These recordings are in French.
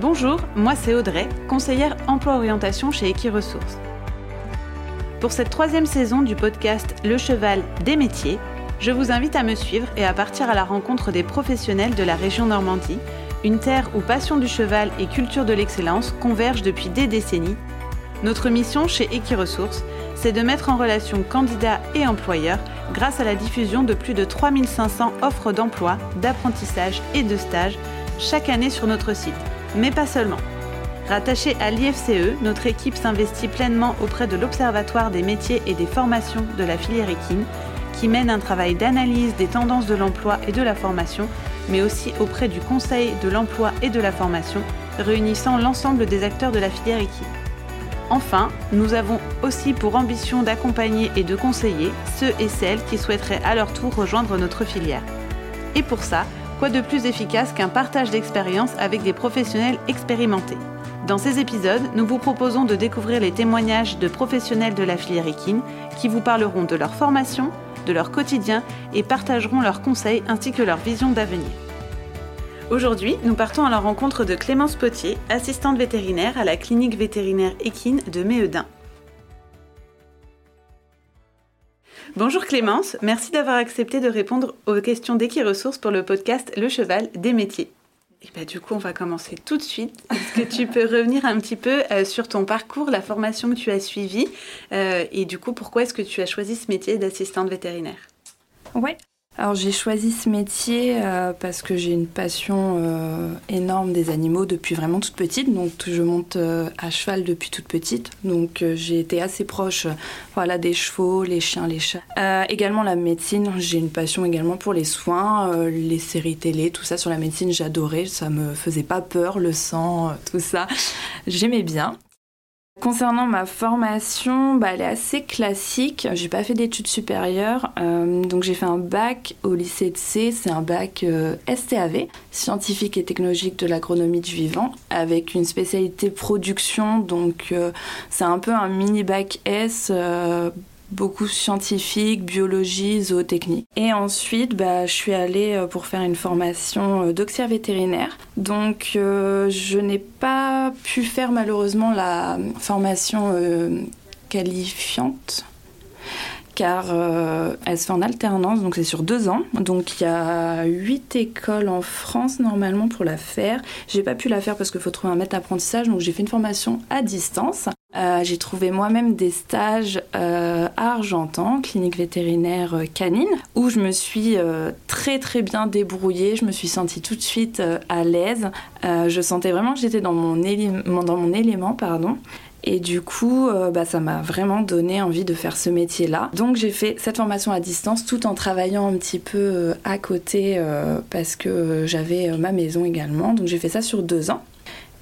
Bonjour, moi c'est Audrey, conseillère emploi-orientation chez Equiresources. Pour cette troisième saison du podcast Le cheval des métiers, je vous invite à me suivre et à partir à la rencontre des professionnels de la région Normandie, une terre où passion du cheval et culture de l'excellence convergent depuis des décennies. Notre mission chez Equiresources, c'est de mettre en relation candidats et employeurs grâce à la diffusion de plus de 3500 offres d'emploi, d'apprentissage et de stage chaque année sur notre site mais pas seulement. Rattachée à l'IFCE, notre équipe s'investit pleinement auprès de l'Observatoire des métiers et des formations de la filière équine, qui mène un travail d'analyse des tendances de l'emploi et de la formation, mais aussi auprès du Conseil de l'emploi et de la formation, réunissant l'ensemble des acteurs de la filière équine. Enfin, nous avons aussi pour ambition d'accompagner et de conseiller ceux et celles qui souhaiteraient à leur tour rejoindre notre filière. Et pour ça, Quoi de plus efficace qu'un partage d'expérience avec des professionnels expérimentés Dans ces épisodes, nous vous proposons de découvrir les témoignages de professionnels de la filière équine qui vous parleront de leur formation, de leur quotidien et partageront leurs conseils ainsi que leur vision d'avenir. Aujourd'hui, nous partons à la rencontre de Clémence Potier, assistante vétérinaire à la clinique vétérinaire équine de Méhedin. Bonjour Clémence, merci d'avoir accepté de répondre aux questions d'Equiresources pour le podcast Le Cheval des métiers. Et bah, du coup, on va commencer tout de suite. Est-ce que tu peux revenir un petit peu euh, sur ton parcours, la formation que tu as suivie euh, et du coup, pourquoi est-ce que tu as choisi ce métier d'assistante vétérinaire? Ouais, alors j'ai choisi ce métier euh, parce que j'ai une passion euh, énorme des animaux depuis vraiment toute petite. Donc je monte euh, à cheval depuis toute petite. Donc j'ai été assez proche voilà, des chevaux, les chiens, les chats. également la médecine, j'ai une passion également pour les soins, les séries télé, tout ça sur la médecine, j'adorais. Ça me faisait pas peur, le sang, tout ça. J'aimais bien. Concernant ma formation, bah, elle est assez classique. J'ai pas fait d'études supérieures, euh, donc j'ai fait un bac au lycée de C. C'est un bac euh, STAV, scientifique et technologique de l'agronomie du vivant, avec une spécialité production. Donc euh, c'est un peu un mini bac S beaucoup scientifique, biologie, zootechnique. Et ensuite, bah, je suis allée euh, pour faire une formation euh, d'auxiliaire vétérinaire. Donc, euh, je n'ai pas pu faire malheureusement la formation qualifiante car elle se fait en alternance, donc c'est sur deux ans. Donc il y a huit écoles en France normalement pour la faire. J'ai pas pu la faire parce qu'il faut trouver un maître d'apprentissage, donc j'ai fait une formation à distance. Euh, j'ai trouvé moi-même des stages euh, à Argentan, clinique vétérinaire euh, canine, où je me suis très très bien débrouillée, je me suis sentie tout de suite à l'aise. je sentais vraiment que j'étais dans, mon dans mon élément. Pardon. Et du coup, bah, ça m'a vraiment donné envie de faire ce métier-là. Donc j'ai fait cette formation à distance tout en travaillant un petit peu à côté parce que j'avais ma maison également. Donc j'ai fait ça sur deux ans.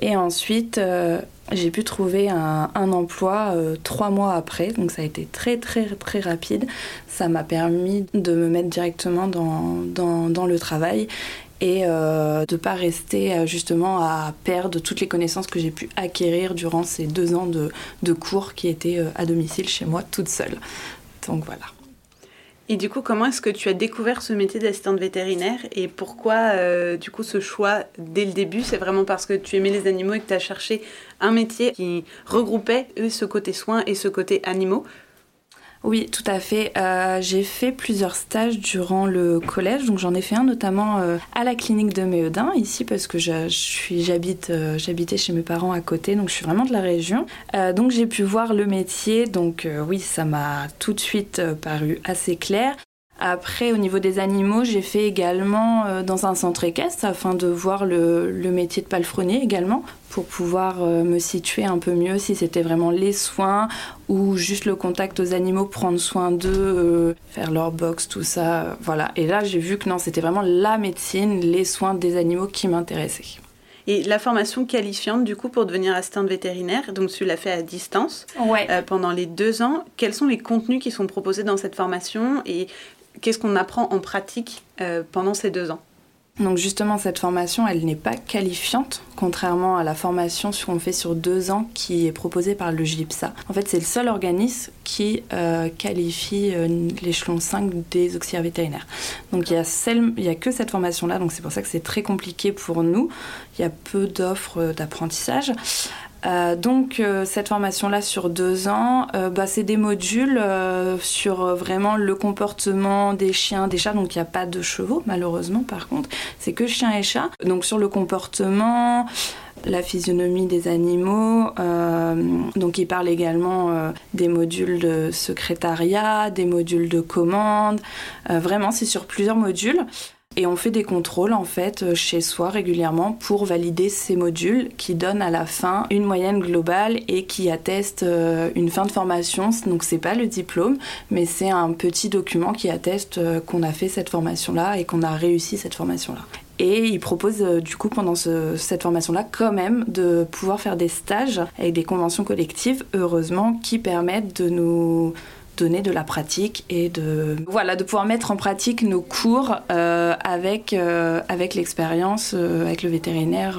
Et ensuite, j'ai pu trouver un, emploi euh, trois mois après, donc ça a été très très très rapide. Ça m'a permis de me mettre directement dans, le travail et euh, de ne pas rester euh, justement à perdre toutes les connaissances que j'ai pu acquérir durant ces deux ans de, cours qui étaient à domicile chez moi toute seule. Donc voilà. Et du coup, comment est-ce que tu as découvert ce métier d'assistante vétérinaire et pourquoi, euh, du coup, ce choix dès le début C'est vraiment parce que tu aimais les animaux et que tu as cherché un métier qui regroupait ce côté soins et ce côté animaux? Oui, tout à fait. Euh, j'ai fait plusieurs stages durant le collège, donc j'en ai fait un notamment euh, à la clinique de Méodin, ici parce que j'habite, euh, j'habitais chez mes parents à côté, donc je suis vraiment de la région. donc j'ai pu voir le métier, donc oui, ça m'a tout de suite paru assez clair. Après, au niveau des animaux, j'ai fait également euh, dans un centre équestre afin de voir le, métier de palefrenier également pour pouvoir euh, me situer un peu mieux si c'était vraiment les soins ou juste le contact aux animaux, prendre soin d'eux, euh, faire leur box, tout ça. voilà. Et là, j'ai vu que non, c'était vraiment la médecine, les soins des animaux qui m'intéressaient. Et la formation qualifiante, du coup, pour devenir assistante vétérinaire, donc tu l'as fait à distance pendant les deux ans. Quels sont les contenus qui sont proposés dans cette formation et qu'est-ce qu'on apprend en pratique euh, pendant ces deux ans Donc justement, cette formation, elle n'est pas qualifiante, contrairement à la formation qu'on fait sur deux ans qui est proposée par le GIPSA. En fait, c'est le seul organisme qui euh, qualifie euh, l'échelon 5 des auxiliaires vétérinaires. Donc il n'y a, a, que cette formation-là, donc c'est pour ça que c'est très compliqué pour nous. Il y a peu d'offres d'apprentissage. Euh, donc euh, cette formation-là sur deux ans, euh, bah, c'est des modules sur vraiment le comportement des chiens, des chats. Donc il n'y a pas de chevaux malheureusement par contre, c'est que chiens et chats. Donc sur le comportement, la physionomie des animaux. donc il parle également des modules de secrétariat, des modules de commande. vraiment c'est sur plusieurs modules. Et on fait des contrôles en fait euh, chez soi régulièrement pour valider ces modules qui donnent à la fin une moyenne globale et qui attestent euh, une fin de formation. Donc c'est pas le diplôme, mais c'est un petit document qui atteste euh, qu'on a fait cette formation-là et qu'on a réussi cette formation-là. Et il propose du coup pendant cette formation-là quand même de pouvoir faire des stages avec des conventions collectives, heureusement, qui permettent de nous donner de la pratique et de voilà de pouvoir mettre en pratique nos cours euh, avec euh, avec l'expérience euh, avec le vétérinaire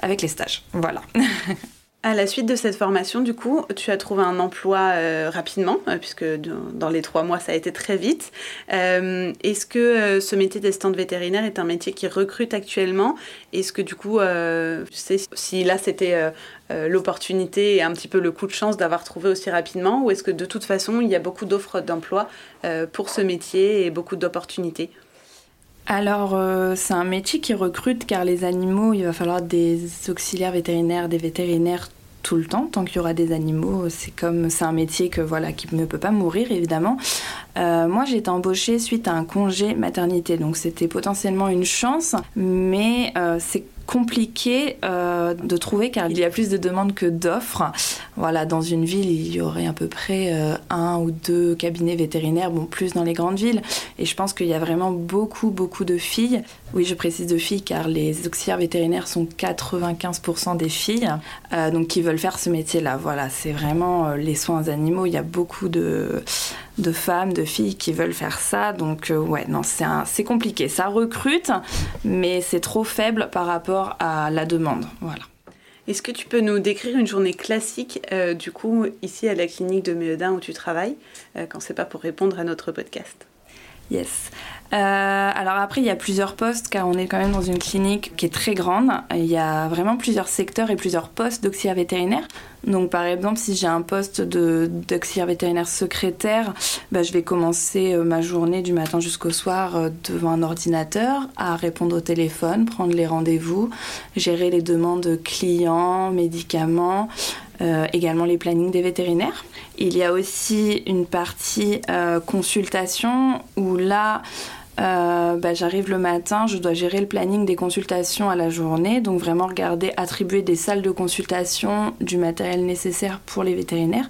avec les stages. Voilà À la suite de cette formation, du coup, tu as trouvé un emploi rapidement, puisque dans les trois mois, ça a été très vite. Est-ce que ce métier d'assistante vétérinaire est un métier qui recrute actuellement? Est-ce que du coup, tu sais si là c'était euh, l'opportunité et un petit peu le coup de chance d'avoir trouvé aussi rapidement Ou est-ce que de toute façon, il y a beaucoup d'offres d'emploi euh, pour ce métier et beaucoup d'opportunités? Alors, euh, c'est un métier qui recrute car les animaux, il va falloir des auxiliaires vétérinaires, des vétérinaires tout le temps, tant qu'il y aura des animaux. C'est comme c'est un métier que voilà qui ne peut pas mourir évidemment. moi, j'ai été embauchée suite à un congé maternité, donc c'était potentiellement une chance, mais c'est compliqué euh, de trouver car il y a plus de demandes que d'offres. Voilà, dans une ville, il y aurait à peu près euh, un ou deux cabinets vétérinaires, bon, plus dans les grandes villes. Et je pense qu'il y a vraiment beaucoup, beaucoup de filles. Oui, je précise de filles car les auxiliaires vétérinaires sont 95% des filles, euh, donc qui veulent faire ce métier-là. Voilà, c'est vraiment les soins animaux. Il y a beaucoup de de femmes, de filles qui veulent faire ça. Donc euh, ouais, non, c'est compliqué. Ça recrute, mais c'est trop faible par rapport à la demande. Voilà. Est-ce que tu peux nous décrire une journée classique, euh, du coup, ici à la clinique de Méodin où tu travailles, euh, quand c'est pas pour répondre à notre podcast? Yes. alors après, il y a plusieurs postes car on est quand même dans une clinique qui est très grande. Il y a vraiment plusieurs secteurs et plusieurs postes d'auxiliaire vétérinaire. Donc par exemple, si j'ai un poste d'auxiliaire vétérinaire secrétaire, bah, je vais commencer euh, ma journée du matin jusqu'au soir euh, devant un ordinateur à répondre au téléphone, prendre les rendez-vous, gérer les demandes clients, médicaments, euh, également les plannings des vétérinaires. Il y a aussi une partie consultation où là, euh, bah, j'arrive le matin, je dois gérer le planning des consultations à la journée, donc vraiment regarder, attribuer des salles de consultation, du matériel nécessaire pour les vétérinaires,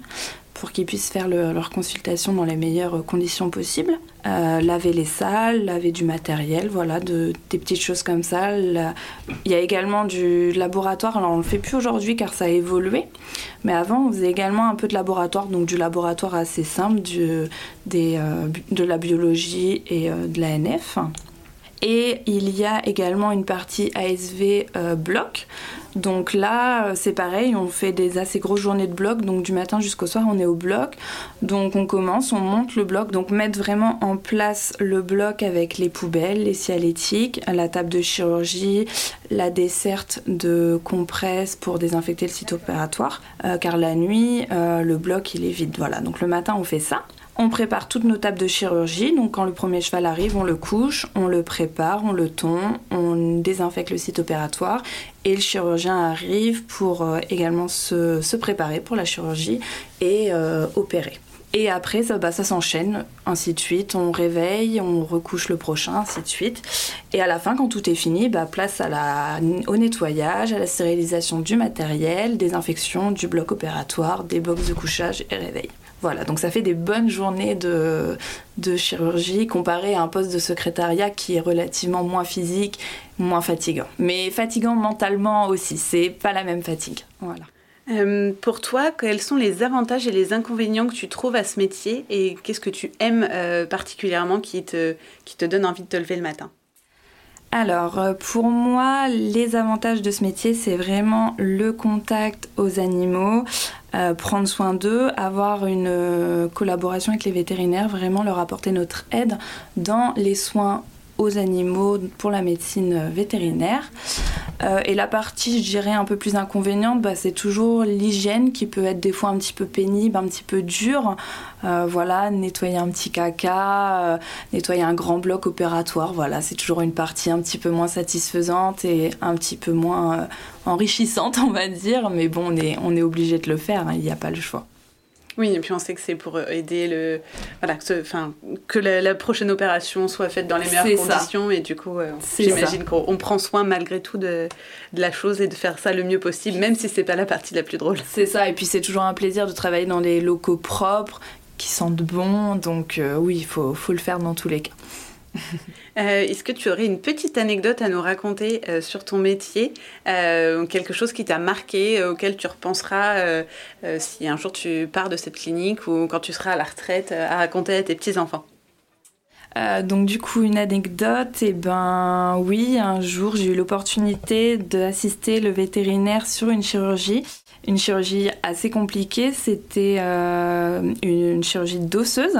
pour qu'ils puissent faire leur consultation dans les meilleures conditions possibles. Euh, laver les salles, laver du matériel, voilà, de, des petites choses comme ça. il y a également du laboratoire, alors on le fait plus aujourd'hui car ça a évolué, mais avant on faisait également un peu de laboratoire, donc du laboratoire assez simple, euh, de la biologie et euh, de la NF. Et il y a également une partie ASV euh, bloc. Donc là, euh, c'est pareil, on fait des assez grosses journées de bloc. Donc du matin jusqu'au soir, on est au bloc. Donc on commence, on monte le bloc. Donc mettre vraiment en place le bloc avec les poubelles, les cialétiques, la table de chirurgie, la desserte de compresse pour désinfecter le site opératoire. Euh, car la nuit, le bloc, il est vide. Voilà, donc le matin, on fait ça. On prépare toutes nos tables de chirurgie. Donc quand le premier cheval arrive, on le couche, on le prépare, on le tond, on désinfecte le site opératoire et le chirurgien arrive pour euh, également se, préparer pour la chirurgie et euh, opérer. Et après, ça, bah, ça s'enchaîne, ainsi de suite. On réveille, on recouche le prochain, ainsi de suite. Et à la fin, quand tout est fini, bah, place à la, au nettoyage, à la stérilisation du matériel, désinfection du bloc opératoire, des box de couchage et réveil. Voilà, donc ça fait des bonnes journées de, de chirurgie comparé à un poste de secrétariat qui est relativement moins physique, moins fatigant. Mais fatigant mentalement aussi, c'est pas la même fatigue. Voilà. Euh, pour toi, quels sont les avantages et les inconvénients que tu trouves à ce métier et qu'est-ce que tu aimes euh, particulièrement qui te, donne envie de te lever le matin? Alors, euh, pour moi, les avantages de ce métier, c'est vraiment le contact aux animaux, prendre soin d'eux, avoir une collaboration avec les vétérinaires, vraiment leur apporter notre aide dans les soins aux animaux pour la médecine vétérinaire. Euh, et la partie, je dirais, un peu plus inconvéniente, bah, c'est toujours l'hygiène qui peut être des fois un petit peu pénible, un petit peu dure. Euh, voilà, nettoyer un petit caca, euh, nettoyer un grand bloc opératoire, voilà, c'est toujours une partie un petit peu moins satisfaisante et un petit peu moins enrichissante, on va dire. Mais bon, on est, on est obligé de le faire, hein, il n'y a pas le choix. Oui, et puis on sait que c'est pour euh, aider le, voilà, que, enfin, que la, prochaine opération soit faite dans les meilleures conditions. Et du coup, euh, j'imagine qu'on prend soin malgré tout de, de, la chose et de faire ça le mieux possible, même si c'est pas la partie la plus drôle. C'est ça, et puis c'est toujours un plaisir de travailler dans des locaux propres, qui sentent bon. Donc euh, oui, il faut, faut le faire dans tous les cas. Euh, est-ce que tu aurais une petite anecdote à nous raconter euh, sur ton métier euh, Quelque chose qui t'a marqué, auquel tu repenseras si un jour tu pars de cette clinique ou quand tu seras à la retraite à raconter à tes petits-enfants? Donc du coup une anecdote, et eh ben oui, un jour j'ai eu l'opportunité d'assister le vétérinaire sur une chirurgie une chirurgie assez compliquée. C'était euh, une, chirurgie d'osseuse.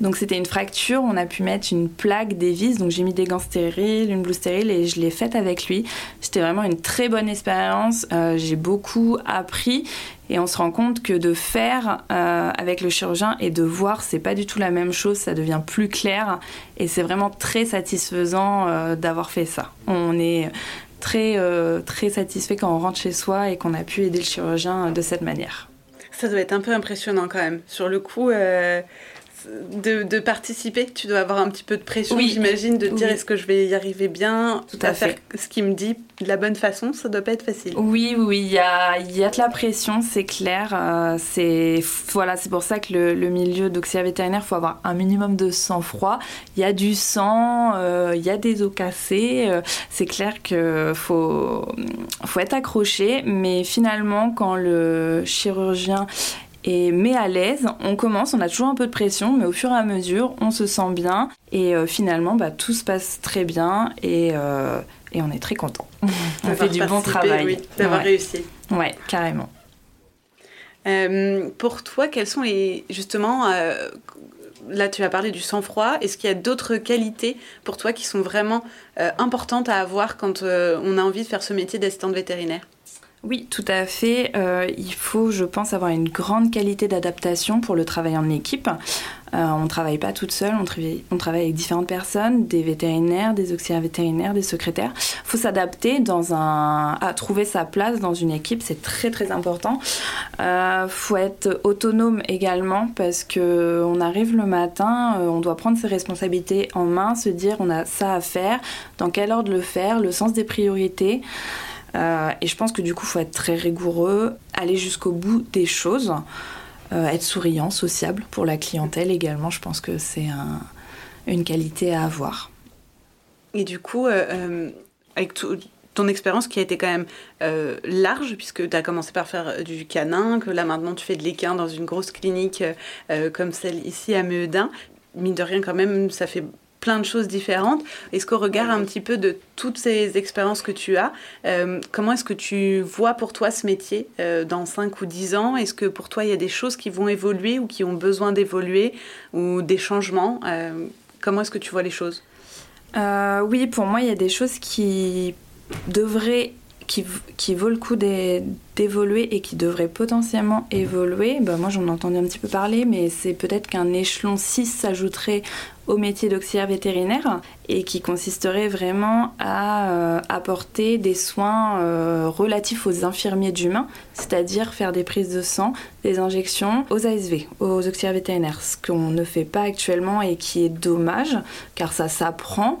Donc c'était une fracture. On a pu mettre une plaque, des vis. Donc j'ai mis des gants stériles, une blouse stérile et je l'ai faite avec lui. C'était vraiment une très bonne expérience. Euh, j'ai beaucoup appris. Et on se rend compte que de faire euh, avec le chirurgien et de voir, c'est pas du tout la même chose, ça devient plus clair et c'est vraiment très satisfaisant d'avoir fait ça. On est très, euh, très satisfait quand on rentre chez soi et qu'on a pu aider le chirurgien de cette manière. Ça doit être un peu impressionnant quand même. Sur le coup, de, participer, tu dois avoir un petit peu de pression, j'imagine, de dire est-ce que je vais y arriver bien, Tout à, faire ce qu'il me dit de la bonne façon, ça doit pas être facile. Oui, oui, il y a, y a de la pression, c'est clair. Euh, c'est voilà, c'est pour ça que le, milieu d'auxiliaire vétérinaire, faut avoir un minimum de sang-froid. Il y a du sang, euh, il y a des os cassés. Euh, c'est clair que faut, faut être accroché, mais finalement, quand le chirurgien et mais à l'aise, on commence, on a toujours un peu de pression, mais au fur et à mesure, on se sent bien et euh, finalement, bah, tout se passe très bien et, euh, et on est très content. on fait du bon travail. Oui, d'avoir réussi. Ouais, carrément. Euh, pour toi, quels sont les justement là tu as parlé du sang-froid. Est-ce qu'il y a d'autres qualités pour toi qui sont vraiment importantes à avoir quand on a envie de faire ce métier d'assistante vétérinaire? Oui, tout à fait. Euh, il faut, je pense, avoir une grande qualité d'adaptation pour le travail en équipe. Euh, on ne travaille pas toute seule, on travaille, avec différentes personnes, des vétérinaires, des auxiliaires vétérinaires, des secrétaires. Il faut s'adapter dans un, à trouver sa place dans une équipe, c'est très très important. Il euh, faut être autonome également parce que on arrive le matin, on doit prendre ses responsabilités en main, se dire on a ça à faire, dans quel ordre le faire, le sens des priorités. Euh, et je pense que du coup, il faut être très rigoureux, aller jusqu'au bout des choses, euh, être souriant, sociable pour la clientèle également. Je pense que c'est une qualité à avoir. Et du coup, euh, avec ton expérience qui a été quand même large, puisque tu as commencé par faire du canin, que là maintenant tu fais de l'équin dans une grosse clinique comme celle ici à Meudin. Mine de rien, quand même, ça fait plein de choses différentes. Est-ce qu'au regard un petit peu de toutes ces expériences que tu as, euh, comment est-ce que tu vois pour toi ce métier euh, dans 5 ou 10 ans? Est-ce que pour toi il y a des choses qui vont évoluer ou qui ont besoin d'évoluer ou des changements? Euh, Comment est-ce que tu vois les choses? Oui, pour moi il y a des choses qui devraient qui, qui vaut le coup d'évoluer et qui devrait potentiellement évoluer, bah moi j'en entendais un petit peu parler, mais c'est peut-être qu'un échelon 6 s'ajouterait au métier d'auxiliaire vétérinaire et qui consisterait vraiment à euh, apporter des soins euh, relatifs aux infirmiers d'humains, c'est-à-dire faire des prises de sang, des injections aux ASV, aux auxiliaires vétérinaires, ce qu'on ne fait pas actuellement et qui est dommage car ça s'apprend.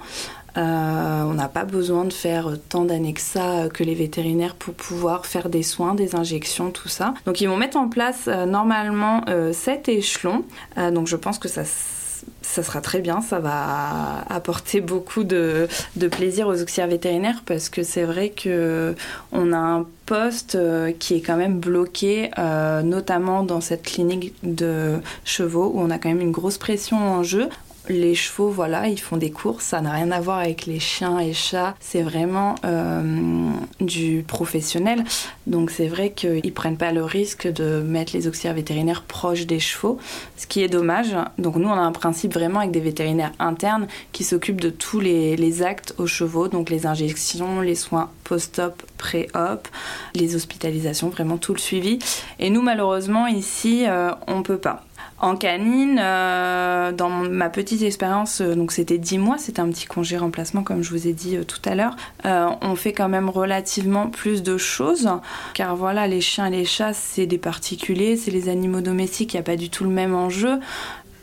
Euh, on n'a pas besoin de faire tant d'années que ça que les vétérinaires pour pouvoir faire des soins, des injections, tout ça. Donc ils vont mettre en place normalement cet échelon. donc je pense que ça sera très bien, ça va apporter beaucoup de, plaisir aux auxiliaires vétérinaires parce que c'est vrai que on a un poste euh, qui est quand même bloqué, euh, notamment dans cette clinique de chevaux où on a quand même une grosse pression en jeu. Les chevaux, voilà, ils font des courses, ça n'a rien à voir avec les chiens et chats, c'est vraiment euh, du professionnel. Donc c'est vrai qu'ils prennent pas le risque de mettre les auxiliaires vétérinaires proches des chevaux, ce qui est dommage. Donc nous, on a un principe vraiment avec des vétérinaires internes qui s'occupent de tous les, actes aux chevaux, donc les injections, les soins post-op, pré-op, les hospitalisations, vraiment tout le suivi. Et nous, malheureusement, ici, euh, on peut pas. En canine, euh, dans ma petite expérience, euh, donc c'était 10 mois, c'était un petit congé remplacement comme je vous ai dit tout à l'heure, on fait quand même relativement plus de choses, car voilà, les chiens et les chats, c'est des particuliers, c'est les animaux domestiques, il n'y a pas du tout le même enjeu.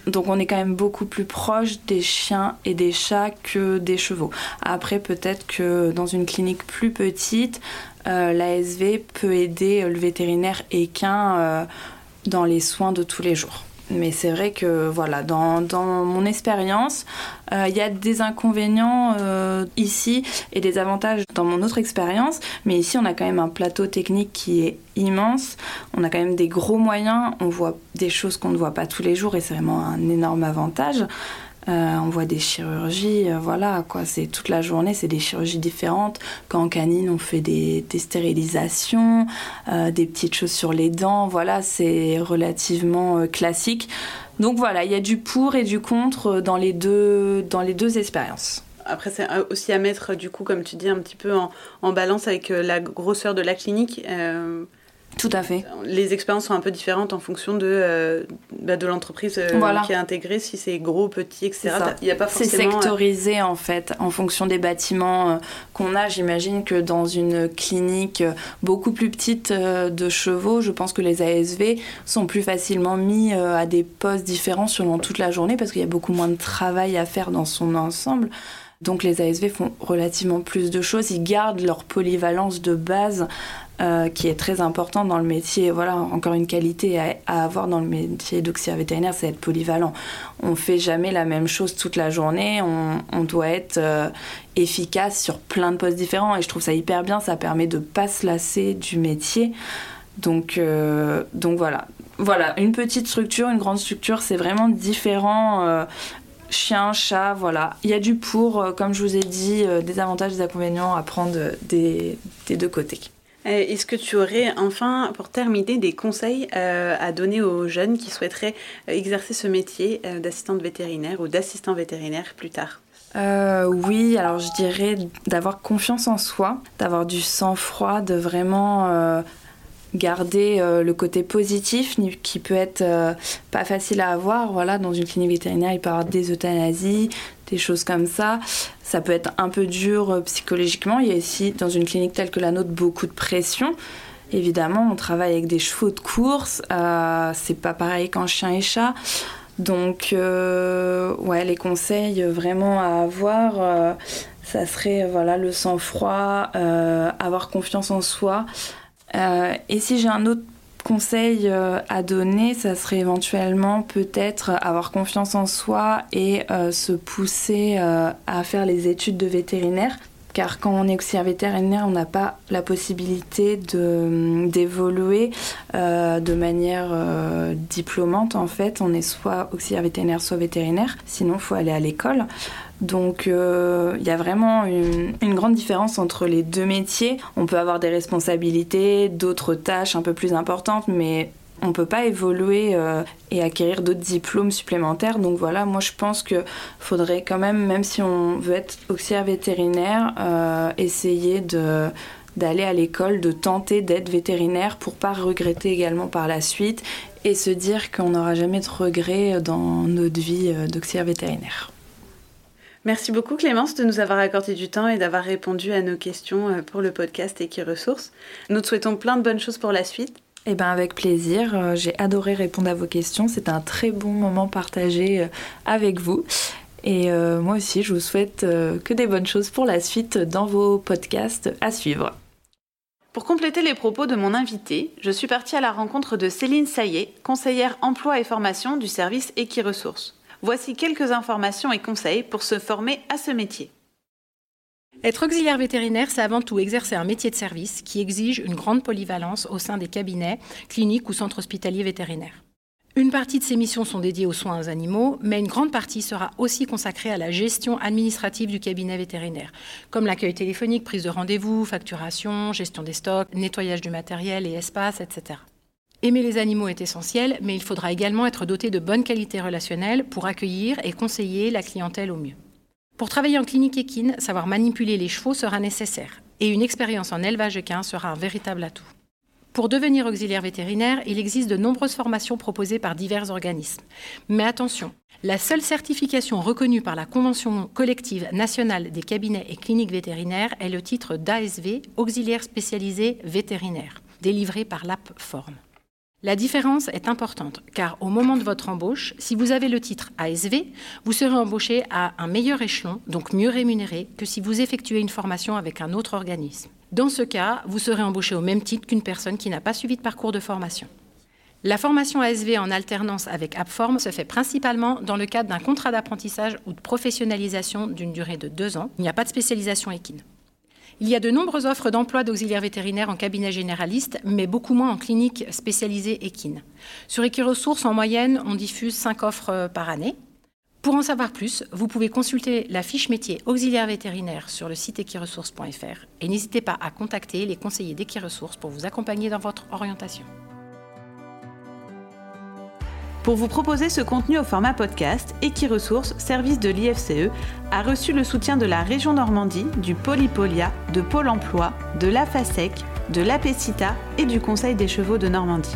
Donc on est quand même beaucoup plus proche des chiens et des chats que des chevaux. Après peut-être que dans une clinique plus petite, euh, l'ASV peut aider le vétérinaire équin euh, dans les soins de tous les jours. Mais c'est vrai que voilà, dans, mon expérience, euh, il y a des inconvénients ici et des avantages dans mon autre expérience. Mais ici, on a quand même un plateau technique qui est immense. On a quand même des gros moyens. On voit des choses qu'on ne voit pas tous les jours et c'est vraiment un énorme avantage. Euh, on voit des chirurgies, euh, voilà quoi, c'est toute la journée, c'est des chirurgies différentes. Quand en canine, on fait des, stérilisations, euh, des petites choses sur les dents, voilà, c'est relativement classique. Donc voilà, il y a du pour et du contre dans les deux, dans les deux expériences. Après, c'est aussi à mettre, du coup, comme tu dis, un petit peu en, balance avec la grosseur de la clinique. Tout à fait. Les expériences sont un peu différentes en fonction de, euh, bah, de l'entreprise euh, qui est intégrée, si c'est gros, petit, etc. Il a pas forcément... C'est sectorisé en fait, en fonction des bâtiments euh, qu'on a. J'imagine que dans une clinique beaucoup plus petite de chevaux, je pense que les ASV sont plus facilement mis à des postes différents selon toute la journée parce qu'il y a beaucoup moins de travail à faire dans son ensemble. Donc les ASV font relativement plus de choses, ils gardent leur polyvalence de base euh, qui est très important dans le métier. Voilà, encore une qualité à, avoir dans le métier d'auxiliaire vétérinaire, c'est être polyvalent. On fait jamais la même chose toute la journée. On, doit être euh, efficace sur plein de postes différents et je trouve ça hyper bien. Ça permet de pas se lasser du métier. Donc, euh, donc voilà. Voilà, une petite structure, une grande structure, c'est vraiment différent chien, chat, voilà. Il y a du pour, comme je vous ai dit, des avantages, des inconvénients à prendre des deux côtés. Euh, est-ce que tu aurais enfin, pour terminer, des conseils euh, à donner aux jeunes qui souhaiteraient euh, exercer ce métier d'assistante vétérinaire ou d'assistant vétérinaire plus tard? Oui, alors je dirais d'avoir confiance en soi, d'avoir du sang-froid, de vraiment garder le côté positif qui peut être pas facile à avoir. Voilà, dans une clinique vétérinaire, il peut y avoir des euthanasies, des choses comme ça. Ça peut être un peu dur euh, psychologiquement. Il y a ici, dans une clinique telle que la nôtre, beaucoup de pression. Évidemment, on travaille avec des chevaux de course. Euh, c'est pas pareil qu'en chien et chat. Donc, euh, ouais, les conseils vraiment à avoir, ça serait voilà le sang-froid, avoir confiance en soi. Et si j'ai un autre conseil euh, à donner, ça serait éventuellement peut-être avoir confiance en soi et euh, se pousser euh, à faire les études de vétérinaire. Car quand on est auxiliaire vétérinaire, on n'a pas la possibilité d'évoluer de, manière diplômante. En fait, on est soit auxiliaire vétérinaire, soit vétérinaire. Sinon, il faut aller à l'école. Donc euh, il y a vraiment une, grande différence entre les deux métiers. On peut avoir des responsabilités, d'autres tâches un peu plus importantes, mais on ne peut pas évoluer euh, et acquérir d'autres diplômes supplémentaires. Donc voilà, moi je pense qu'il faudrait quand même, même si on veut être auxiliaire vétérinaire, euh, essayer d'aller à l'école, de tenter d'être vétérinaire pour pas regretter également par la suite et se dire qu'on n'aura jamais de regrets dans notre vie d'auxiliaire vétérinaire. Merci beaucoup Clémence de nous avoir accordé du temps et d'avoir répondu à nos questions euh, pour le podcast Equiresources. Nous te souhaitons plein de bonnes choses pour la suite. Eh ben avec plaisir, euh, j'ai adoré répondre à vos questions, c'est un très bon moment partagé euh, avec vous. Et moi aussi, je vous souhaite que des bonnes choses pour la suite dans vos podcasts à suivre. Pour compléter les propos de mon invité, je suis partie à la rencontre de Céline Saillet, conseillère emploi et formation du service Equiresources. Voici quelques informations et conseils pour se former à ce métier. Être auxiliaire vétérinaire, c'est avant tout exercer un métier de service qui exige une grande polyvalence au sein des cabinets, cliniques ou centres hospitaliers vétérinaires. Une partie de ces missions sont dédiées aux soins aux animaux, mais une grande partie sera aussi consacrée à la gestion administrative du cabinet vétérinaire, comme l'accueil téléphonique, prise de rendez-vous, facturation, gestion des stocks, nettoyage du matériel et espace, etc. Aimer les animaux est essentiel, mais il faudra également être doté de bonnes qualités relationnelles pour accueillir et conseiller la clientèle au mieux. Pour travailler en clinique équine, savoir manipuler les chevaux sera nécessaire, et une expérience en élevage équin sera un véritable atout. Pour devenir auxiliaire vétérinaire, il existe de nombreuses formations proposées par divers organismes. Mais attention, la seule certification reconnue par la Convention collective nationale des cabinets et cliniques vétérinaires est le titre d'ASV, auxiliaire spécialisé vétérinaire, délivré par l'APFORM. La différence est importante car au moment de votre embauche, si vous avez le titre ASV, vous serez embauché à un meilleur échelon, donc mieux rémunéré, que si vous effectuez une formation avec un autre organisme. Dans ce cas, vous serez embauché au même titre qu'une personne qui n'a pas suivi de parcours de formation. La formation ASV en alternance avec AppForm se fait principalement dans le cadre d'un contrat d'apprentissage ou de professionnalisation d'une durée de deux ans. Il n'y a pas de spécialisation équine. Il y a de nombreuses offres d'emploi d'auxiliaires vétérinaires en cabinet généraliste, mais beaucoup moins en clinique spécialisée équine. Sur Equiresources, en moyenne, on diffuse 5 offres euh, par année. Pour en savoir plus, vous pouvez consulter la fiche métier auxiliaire vétérinaire sur le site equiresources.fr et n'hésitez pas à contacter les conseillers d'Equiresources pour vous accompagner dans votre orientation. Pour vous proposer ce contenu au format podcast, Equiresources, service de l'IFCE, a reçu le soutien de la région Normandie, du Polypolia, de Pôle emploi, de l'AFASEC, de l'APECITA et du Conseil des chevaux de Normandie.